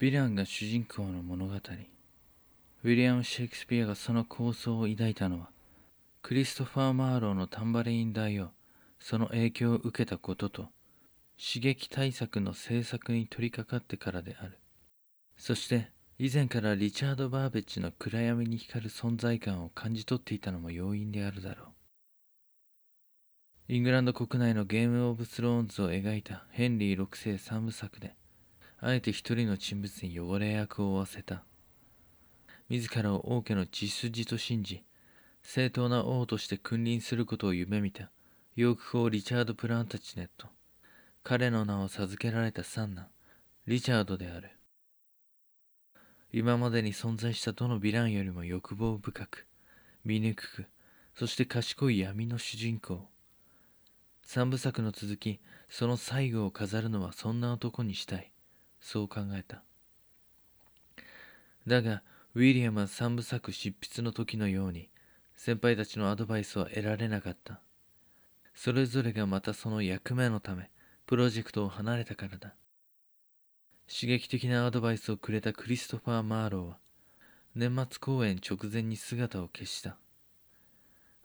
ヴィランが主人公の物語。ウィリアム・シェイクスピアがその構想を抱いたのはクリストファー・マーローのタンバレイン大をその影響を受けたことと刺激対策の制作に取り掛かってからである。そして以前からリチャード・バーベッジの暗闇に光る存在感を感じ取っていたのも要因であるだろう。イングランド国内のゲーム・オブ・スローンズを描いたヘンリー6世3部作であえて一人の人物に汚れ役を負わせた。自らを王家の血筋と信じ正当な王として君臨することを夢見た。ヨーク法リチャード・プランタチネット。彼の名を授けられた三男リチャードである。今までに存在したどのヴィランよりも欲望深く醜くそして賢い闇の主人公。三部作の続きその最後を飾るのはそんな男にしたい。そう考えた。だがウィリアムは三部作執筆の時のように先輩たちのアドバイスは得られなかった。それぞれがまたその役目のためプロジェクトを離れたからだ。刺激的なアドバイスをくれたクリストファー・マーローは年末公演直前に姿を消した。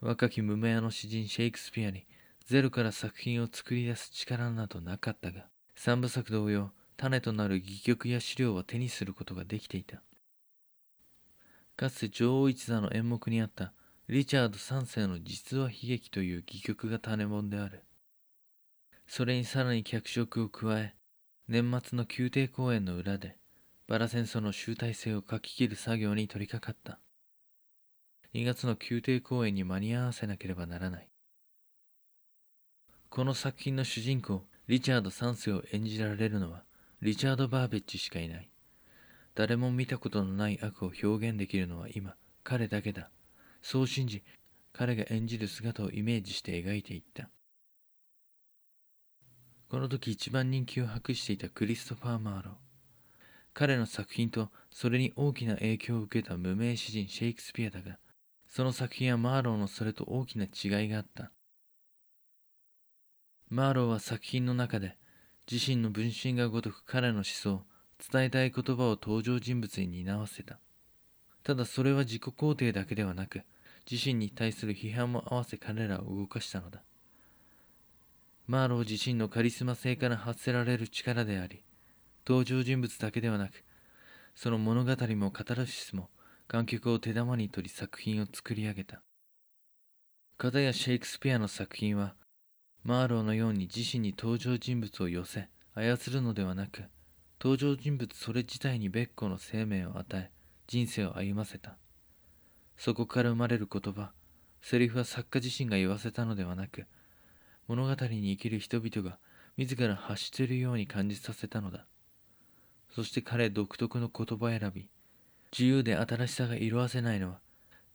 若き無名の詩人シェイクスピアにゼロから作品を作り出す力などなかったが三部作同様種となる戯曲や資料は手にすることができていた。かつて女王一座の演目にあったリチャード3世の実話悲劇という戯曲が種もんである。それにさらに脚色を加え年末の宮廷公演の裏でバラ戦争の集大成を書き切る作業に取り掛かった。2月の宮廷公演に間に合わせなければならない。この作品の主人公リチャード3世を演じられるのはリチャード・バーベッジしかいない。誰も見たことのない悪を表現できるのは今彼だけだ。そう信じ彼が演じる姿をイメージして描いていった。この時一番人気を博していたクリストファー・マーロー。彼の作品とそれに大きな影響を受けた無名詩人シェイクスピアだがその作品はマーローのそれと大きな違いがあった。マーローは作品の中で自身の分身がごとく彼の思想伝えたい言葉を登場人物に担わせた。ただそれは自己肯定だけではなく自身に対する批判も合わせ彼らを動かしたのだ。マーロー自身のカリスマ性から発せられる力であり登場人物だけではなくその物語もカタルシスも観客を手玉に取り作品を作り上げた。片やシェイクスピアの作品はマーローのように自身に登場人物を寄せ操るのではなく登場人物それ自体に別個の生命を与え人生を歩ませた。そこから生まれる言葉セリフは作家自身が言わせたのではなく物語に生きる人々が自ら発しているように感じさせたのだ。そして彼独特の言葉選び自由で新しさが色あせないのは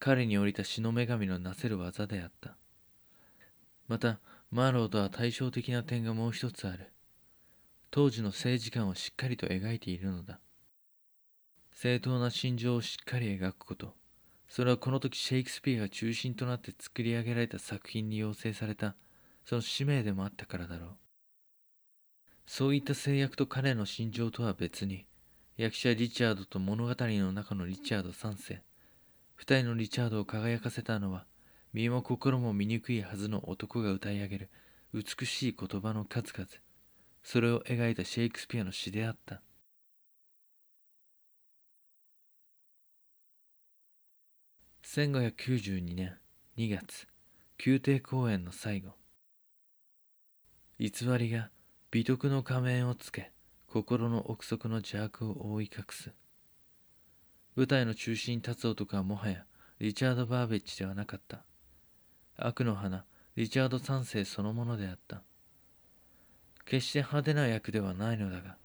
彼に降りた死の女神のなせる技であった。またマーローとは対照的な点がもう一つある。当時の政治観をしっかりと描いているのだ。正当な心情をしっかり描くこと。それはこの時シェイクスピアが中心となって作り上げられた作品に要請された、その使命でもあったからだろう。そういった制約と彼の心情とは別に、役者リチャードと物語の中のリチャード3世、二人のリチャードを輝かせたのは、身も心も醜いはずの男が歌い上げる。美しい言葉の数々。それを描いたシェイクスピアの詩であった。1592年2月。宮廷公演の最後。偽りが美徳の仮面をつけ心の奥底の邪悪を覆い隠す。舞台の中心に立つ男はもはやリチャード・バーベッジではなかった。悪の花リチャード3世そのものであった。決して派手な役ではないのだが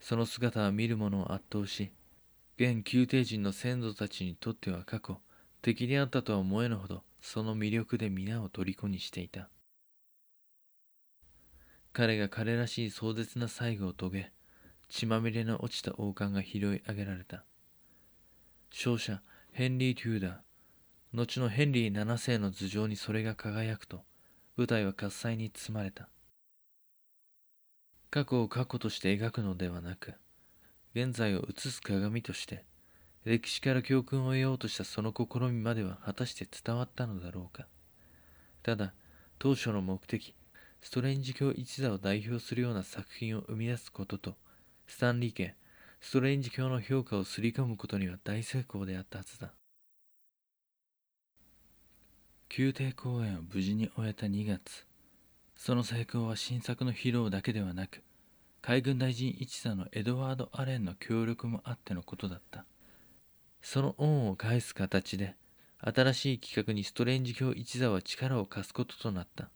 その姿は見る者を圧倒し現宮廷人の先祖たちにとっては過去敵であったとは思えぬほどその魅力で皆を虜にしていた。彼が彼らしい壮絶な最後を遂げ血まみれの落ちた王冠が拾い上げられた。勝者ヘンリー・テューダー。後のヘンリー7世の頭上にそれが輝くと舞台は喝采に包まれた。過去を過去として描くのではなく現在を映す鏡として歴史から教訓を得ようとしたその試みまでは果たして伝わったのだろうか。ただ当初の目的ストレンジ教一座を代表するような作品を生み出すこととスタンリー家ストレンジ教の評価をすり込むことには大成功であったはずだ。宮廷公演を無事に終えた2月。その成功は新作の披露だけではなく海軍大臣一座のエドワード・アレンの協力もあってのことだった。その恩を返す形で新しい企画にストレンジ教一座は力を貸すこととなった。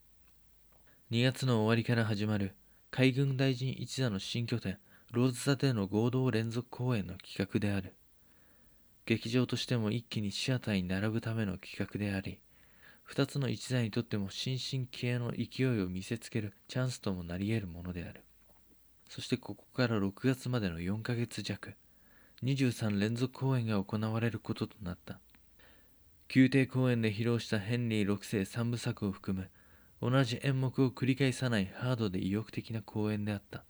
2月の終わりから始まる海軍大臣一座の新拠点ローズ座での合同連続公演の企画である。劇場としても一気にシアターに並ぶための企画であり2つの一座にとっても新進気鋭の勢いを見せつけるチャンスともなり得るものである。そしてここから6月までの4ヶ月弱23連続公演が行われることとなった。宮廷公演で披露したヘンリー6世3部作を含む同じ演目を繰り返さないハードで意欲的な公演であった。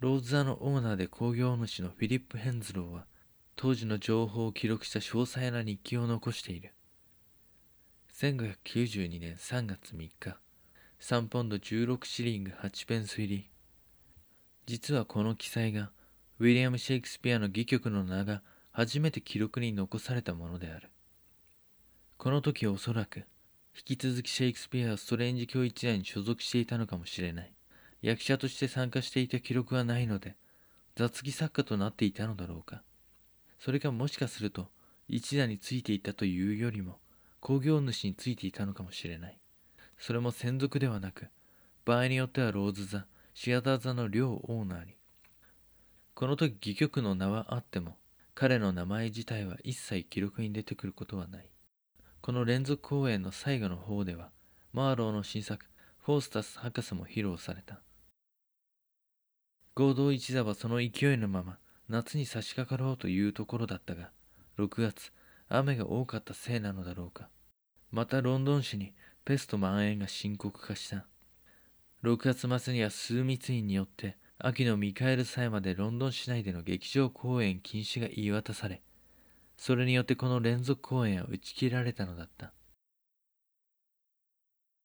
ローズ座のオーナーで興行主のフィリップ・ヘンズローは当時の情報を記録した詳細な日記を残している。1592年3月3日。3ポンド16シリング8ペンス入り。実はこの記載がウィリアム・シェイクスピアの戯曲の名が初めて記録に残されたものである。この時おそらく引き続きシェイクスピアはストレンジ教一代に所属していたのかもしれない。役者として参加していた記録はないので雑技作家となっていたのだろうか。それかもしかすると一座についていたというよりも工業主についていたのかもしれない。それも専属ではなく場合によってはローズ座シアター座の両オーナーに。この時戯曲の名はあっても彼の名前自体は一切記録に出てくることはない。この連続公演の最後の方ではマーローの新作フォースタス博士も披露された。合同一座はその勢いのまま夏に差し掛かろうというところだったが6月雨が多かったせいなのだろうか。またロンドン市にペスト蔓延が深刻化した。6月末には枢密院によって秋のミカエル祭までロンドン市内での劇場公演禁止が言い渡されそれによってこの連続公演は打ち切られたのだった。